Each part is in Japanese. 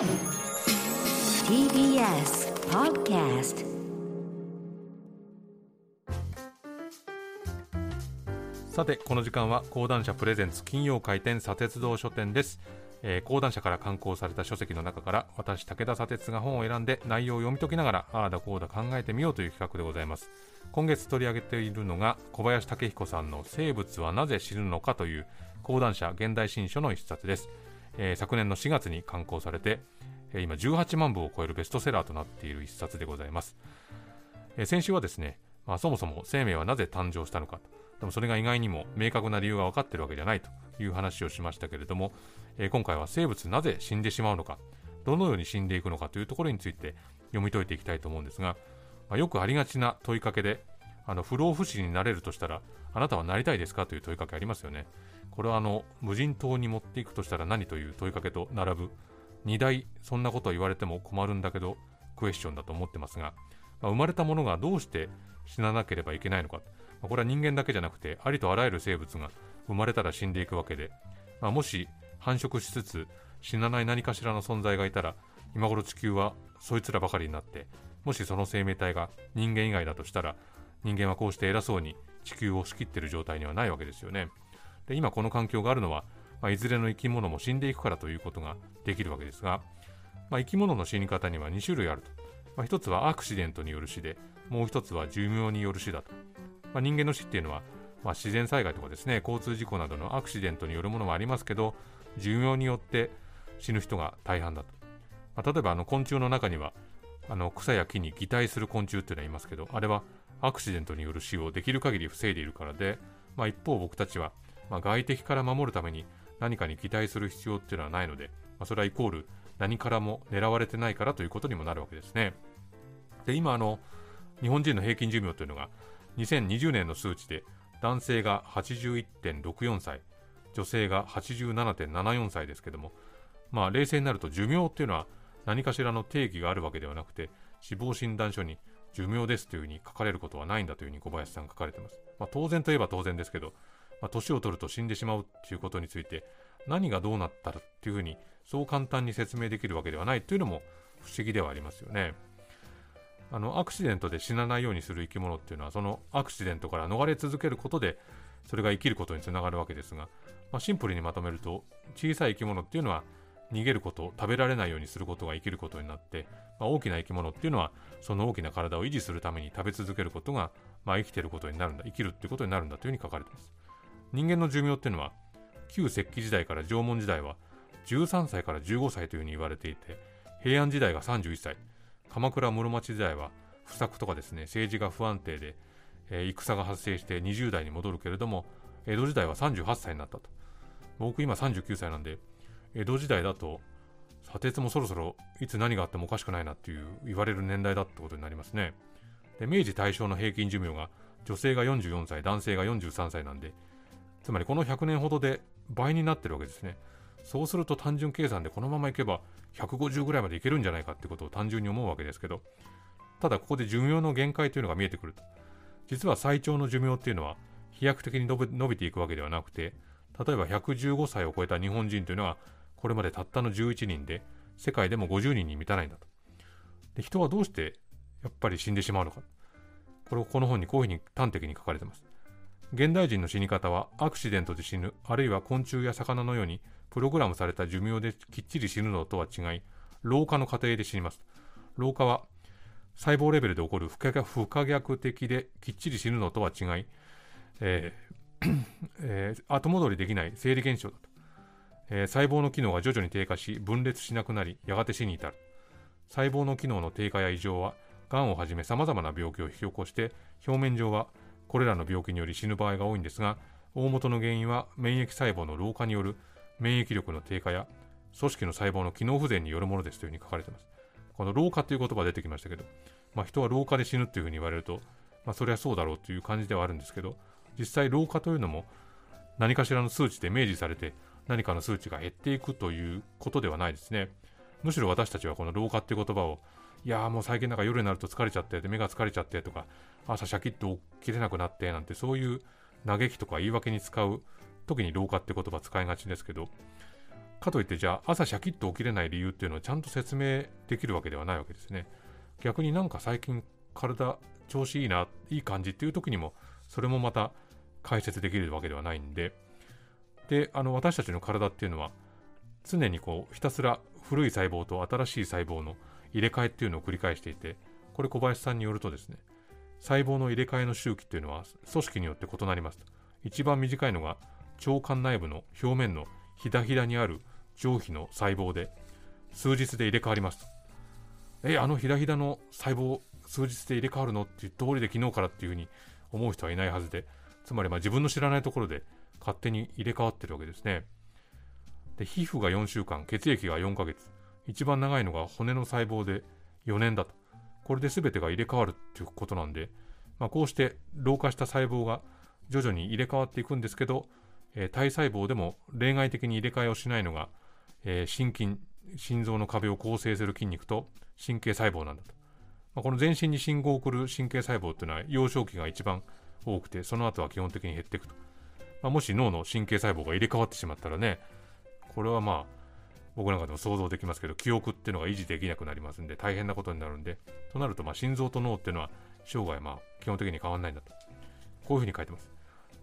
TBS Podcast さてこの時間は講談社プレゼンツ金曜回転砂鉄道書店です、えー、講談社から刊行された書籍の中から私武田砂鉄が本を選んで内容を読み解きながらああだこうだ考えてみようという企画でございます。今月取り上げているのが小林武彦さんの生物はなぜ死ぬのかという講談社現代新書の一冊です、えー、昨年の4月に刊行されて、えー、今18万部を超えるベストセラーとなっている一冊でございます、えー、先週はですね、まあ、そもそも生命はなぜ誕生したのかでもそれが意外にも明確な理由が分かってるわけじゃないという話をしましたけれども、え、今回は生物なぜ死んでしまうのかどのように死んでいくのかというところについて読み解いていきたいと思うんですが、まあ、よくありがちな問いかけであの不老不死になれるとしたらあなたはなりたいですか？という問いかけありますよね。これはあの無人島に持っていくとしたら何という問いかけと並ぶ？2大そんなことを言われても困るんだけどクエスチョンだと思ってますが、まあ、生まれたものがどうして死ななければいけないのか、まあ、これは人間だけじゃなくてありとあらゆる生物が生まれたら死んでいくわけで、まあ、もし繁殖しつつ死なない何かしらの存在がいたら今頃地球はそいつらばかりになってもしその生命体が人間以外だとしたら人間はこうして偉そうに地球を仕切っている状態にはないわけですよね。で今この環境があるのは、まあ、いずれの生き物も死んでいくからということができるわけですが、まあ、生き物の死に方には2種類あると、まあ、1つはアクシデントによる死でもう1つは寿命による死だと、まあ、人間の死っていうのは、まあ、自然災害とかですね交通事故などのアクシデントによるものもありますけど寿命によって死ぬ人が大半だと、まあ、例えばあの昆虫の中にはあの草や木に擬態する昆虫っていうのはいますけどあれはアクシデントによる死をできる限り防いでいるからで、まあ、一方僕たちは、まあ、外敵から守るために何かに擬態する必要っていうのはないので、まあ、それはイコール何からも狙われてないからということにもなるわけですね。で今あの日本人の平均寿命というのが2020年の数値で男性が81.64歳女性が87.74歳ですけどもまあ冷静になると寿命っていうのは何かしらの定義があるわけではなくて死亡診断書に寿命ですというふうに書かれることはないんだというふうに小林さん書かれています。まあ、当然といえば当然ですけど、まあ、年を取ると死んでしまうということについて、何がどうなったらっていうふうに、そう簡単に説明できるわけではないというのも不思議ではありますよね。あの、アクシデントで死なないようにする生き物っていうのは、そのアクシデントから逃れ続けることで、それが生きることにつながるわけですが、まあ、シンプルにまとめると、小さい生き物っていうのは、逃げること、食べられないようにすることが生きることになって、まあ、大きな生き物っていうのは、その大きな体を維持するために食べ続けることが、まあ、生きてることになるんだ、生きるってことになるんだというふうに書かれています。人間の寿命っていうのは、旧石器時代から縄文時代は、13歳から15歳というふうに言われていて、平安時代が31歳、鎌倉室町時代は、不作とかですね、政治が不安定で、えー、戦が発生して20代に戻るけれども、江戸時代は38歳になったと。僕今39歳なんで、江戸時代だと砂鉄もそろそろいつ何があってもおかしくないなっていう言われる年代だってことになりますね。で明治大正の平均寿命が女性が44歳男性が43歳なんでつまりこの100年ほどで倍になってるわけですね。そうすると単純計算でこのままいけば150ぐらいまでいけるんじゃないかってことを単純に思うわけですけどただここで寿命の限界というのが見えてくると。実は最長の寿命っていうのは飛躍的に伸びていくわけではなくて例えば115歳を超えた日本人というのはこれまでたったの11人で、世界でも50人に満たないんだと。で人はどうしてやっぱり死んでしまうのか。これをこの本にこういうふうに端的に書かれています。現代人の死に方はアクシデントで死ぬ、あるいは昆虫や魚のようにプログラムされた寿命できっちり死ぬのとは違い、老化の過程で死にます。老化は細胞レベルで起こる不可逆的できっちり死ぬのとは違い、えーえー、後戻りできない生理現象だと。えー、細胞の機能が徐々に低下し分裂しなくなりやがて死に至る。細胞の機能の低下や異常はがんをはじめさまざまな病気を引き起こして表面上はこれらの病気により死ぬ場合が多いんですが大元の原因は免疫細胞の老化による免疫力の低下や組織の細胞の機能不全によるものですというふうに書かれています。この老化という言葉が出てきましたけど、まあ、人は老化で死ぬというふうに言われると、まあ、それはそうだろうという感じではあるんですけど実際老化というのも何かしらの数値で明示されて何かの数値が減っていくということではないですね。むしろ私たちはこの老化っていう言葉を、いやーもう最近なんか夜になると疲れちゃって、目が疲れちゃってとか、朝シャキッと起きれなくなってなんてそういう嘆きとか言い訳に使う時に老化って言葉使いがちですけど、かといってじゃあ朝シャキッと起きれない理由っていうのはちゃんと説明できるわけではないわけですね逆になんか最近体調子いいないい感じっていう時にもそれもまた解説できるわけではないんでであの私たちの体っていうのは常にこうひたすら古い細胞と新しい細胞の入れ替えっていうのを繰り返していてこれ小林さんによるとですね細胞の入れ替えの周期っていうのは組織によって異なります一番短いのが腸管内部の表面のひだひだにある上皮の細胞で数日で入れ替わりますと。えあのひだひだの細胞数日で入れ替わるの？っていう通りで昨日からっていうふうに思う人はいないはずでつまりまあ自分の知らないところで勝手に入れ替わってるわけですね。で皮膚が4週間血液が4ヶ月。一番長いのが骨の細胞で4年だと。これで全てが入れ替わるっていうことなんで、まあ、こうして老化した細胞が徐々に入れ替わっていくんですけど、えー、体細胞でも例外的に入れ替えをしないのが、えー、心筋心臓の壁を構成する筋肉と神経細胞なんだと、まあ、この全身に信号を送る神経細胞っていうのは幼少期が一番多くてその後は基本的に減っていくと、まあ、もし脳の神経細胞が入れ替わってしまったらねこれはまあ僕なんかでも想像できますけど記憶っていうのが維持できなくなりますんで大変なことになるんでとなるとまあ心臓と脳っていうのは生涯まあ基本的に変わらないんだと。こういうふうに書いてます。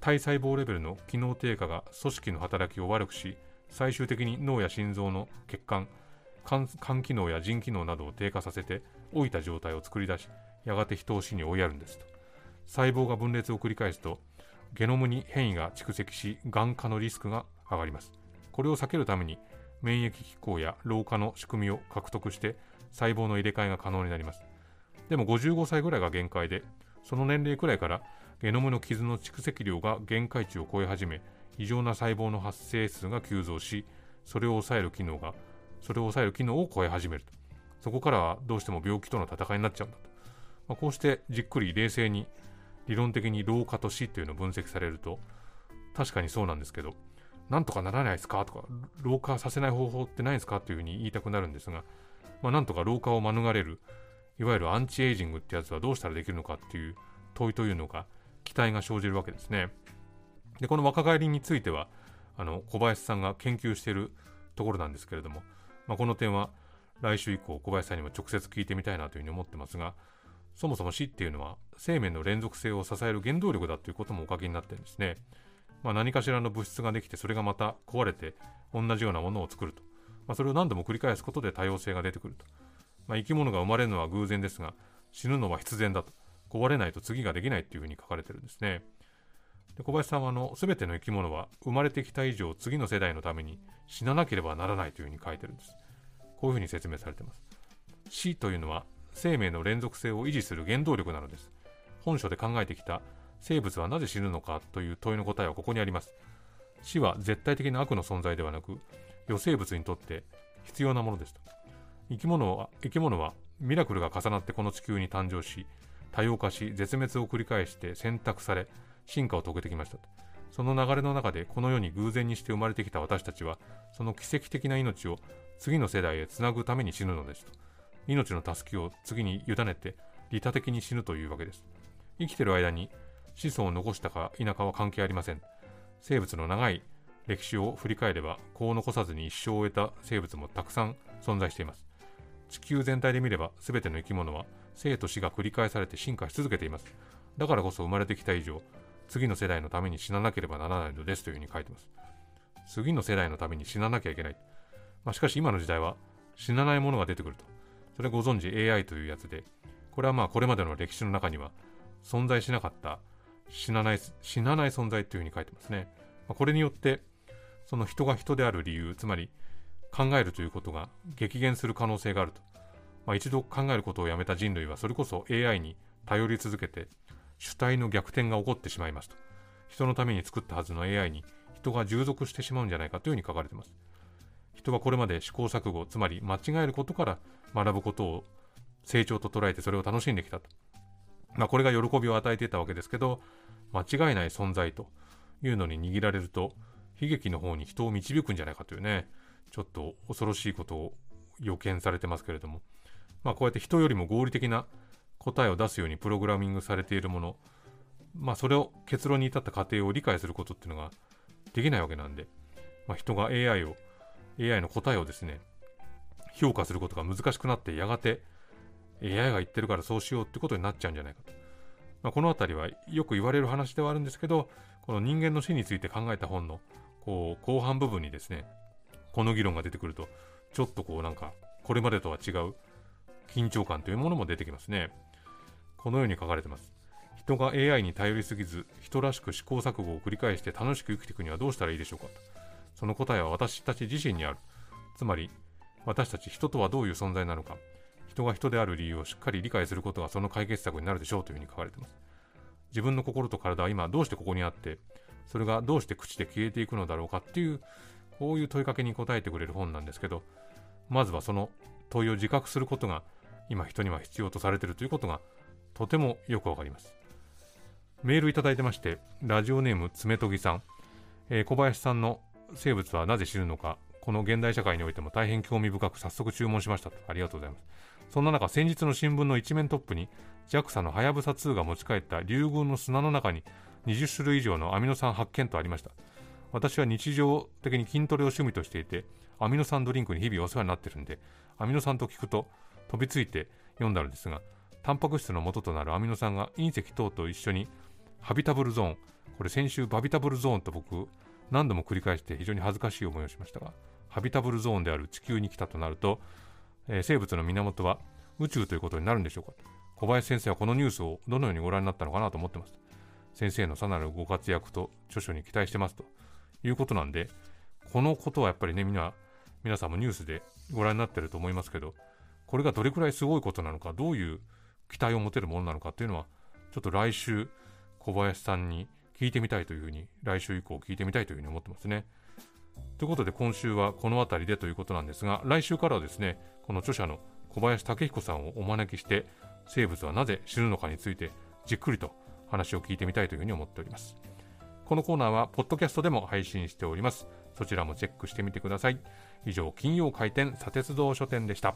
体細胞レベルの機能低下が組織の働きを悪くし最終的に脳や心臓の血管肝機能や腎機能などを低下させて老いた状態を作り出しやがて人を死に追いやるんですと。細胞が分裂を繰り返すとゲノムに変異が蓄積しがん化のリスクが上がります。これを避けるために免疫機構や老化の仕組みを獲得して細胞の入れ替えが可能になります。でも55歳ぐらいが限界でその年齢くらいからゲノムの傷の蓄積量が限界値を超え始め異常な細胞の発生数が急増しそれを抑える機能がそれを抑える機能を超え始めると。そこからはどうしても病気との戦いになっちゃうんだと、まあ、こうしてじっくり冷静に理論的に老化と死というのを分析されると確かにそうなんですけどなんとかならないですかとか老化させない方法ってないですかっていうふうに言いたくなるんですが、まあ、なんとか老化を免れるいわゆるアンチエイジングってやつはどうしたらできるのかっていう問いというのが期待が生じるわけですね。で、この若返りについては、あの、小林さんが研究しているところなんですけれども、まあ、この点は来週以降小林さんにも直接聞いてみたいなというふうに思ってますが、そもそも死っていうのは生命の連続性を支える原動力だということもお書きになってるんですね。まあ、何かしらの物質ができてそれがまた壊れて同じようなものを作ると。まあ、それを何度も繰り返すことで多様性が出てくると。まあ、生き物が生まれるのは偶然ですが、死ぬのは必然だと。壊れないと次ができないっていうふうに書かれてるんですね。で小林さんはあの全ての生き物は生まれてきた以上次の世代のために死ななければならないというふうに書いてるんです。こういうふうに説明されてます。死というのは生命の連続性を維持する原動力なのです。本書で考えてきた生物はなぜ死ぬのかという問いの答えはここにあります。死は絶対的な悪の存在ではなく、予生物にとって必要なものですと。生き物は生き物はミラクルが重なってこの地球に誕生し、多様化し、絶滅を繰り返して選択され、進化を遂げてきましたと。その流れの中でこの世に偶然にして生まれてきた私たちは、その奇跡的な命を次の世代へつなぐために死ぬのですと。命の助けを次に委ねて利他的に死ぬというわけです。生きてる間に子孫を残したか否かは関係ありません。生物の長い歴史を振り返れば、子を残さずに一生を終えた生物もたくさん存在しています。地球全体で見れば、全ての生き物は生と死が繰り返されて進化し続けています。だからこそ生まれてきた以上、次の世代のために死ななければならないのですというふうに書いてます。次の世代のために死ななきゃいけない。まあ、しかし今の時代は死なないものが出てくると。それご存知 AI というやつで、これはまあこれまでの歴史の中には存在しなかった死なない、死なない存在というふうに書いてますね。まあ、これによって、その人が人である理由、つまり考えるということが激減する可能性があると。まあ、一度考えることをやめた人類はそれこそ AI に頼り続けて主体の逆転が起こってしまいますと。人のために作ったはずの AI に人が従属してしまうんじゃないかというふうに書かれています。人はこれまで試行錯誤、つまり間違えることから学ぶことを成長と捉えてそれを楽しんできたと。まあ、これが喜びを与えていたわけですけど、間違いない存在というのに握られると、悲劇の方に人を導くんじゃないかというね、ちょっと恐ろしいことを予見されてますけれども、まあ、こうやって人よりも合理的な答えを出すようにプログラミングされているもの、まあ、それを結論に至った過程を理解することっていうのができないわけなんで、まあ、人が AI を AI の答えをですね評価することが難しくなってやがて AI が言ってるからそうしようってことになっちゃうんじゃないかと、まあ、この辺りはよく言われる話ではあるんですけどこの人間の死について考えた本のこう後半部分にですねこの議論が出てくるとちょっとこうなんかこれまでとは違う緊張感というものも出てきますね。このように書かれてます。人が AI に頼りすぎず人らしく試行錯誤を繰り返して楽しく生きていくにはどうしたらいいでしょうかと。その答えは私たち自身にある。つまり私たち人とはどういう存在なのか。人が人である理由をしっかり理解することがその解決策になるでしょうというふうに書かれています。自分の心と体は今どうしてここにあってそれがどうして口で消えていくのだろうかっていうこういう問いかけに答えてくれる本なんですけどまずはその問いを自覚することが今人には必要とされているということがとてもよくわかります。メールいただいてまして、ラジオネーム爪とぎさん、えー、小林さんの生物はなぜ死ぬのか、この現代社会においても大変興味深く早速注文しましたと。ありがとうございます。そんな中、先日の新聞の一面トップに、JAXA のはやぶさ2が持ち帰った流群の砂の中に20種類以上のアミノ酸発見とありました。私は日常的に筋トレを趣味としていて、アミノ酸ドリンクに日々お世話になってるんで、アミノ酸と聞くと飛びついて読んだのですが、タンパク質の元となるアミノ酸が隕石等と一緒にハビタブルゾーン。これ先週バビタブルゾーンと僕何度も繰り返して非常に恥ずかしい思いをしましたが、ハビタブルゾーンである地球に来たとなると、えー、生物の源は宇宙ということになるんでしょうか小林先生はこのニュースをどのようにご覧になったのかなと思ってます。先生のさなるご活躍と著書に期待してますということなんで、このことはやっぱりね、みんな、皆さんもニュースでご覧になってると思いますけど、これがどれくらいすごいことなのか、どういう期待を持てるものなのかっていうのは、ちょっと来週、小林さんに聞いてみたいというふうに、来週以降聞いてみたいというふうに思ってますね。ということで今週はこの辺りでということなんですが、来週からはですね、この著者の小林武彦さんをお招きして、生物はなぜ死ぬのかについてじっくりと話を聞いてみたいというふうに思っております。このコーナーは、ポッドキャストでも配信しております。そちらもチェックしてみてください。以上、金曜開店、砂鉄道書店でした。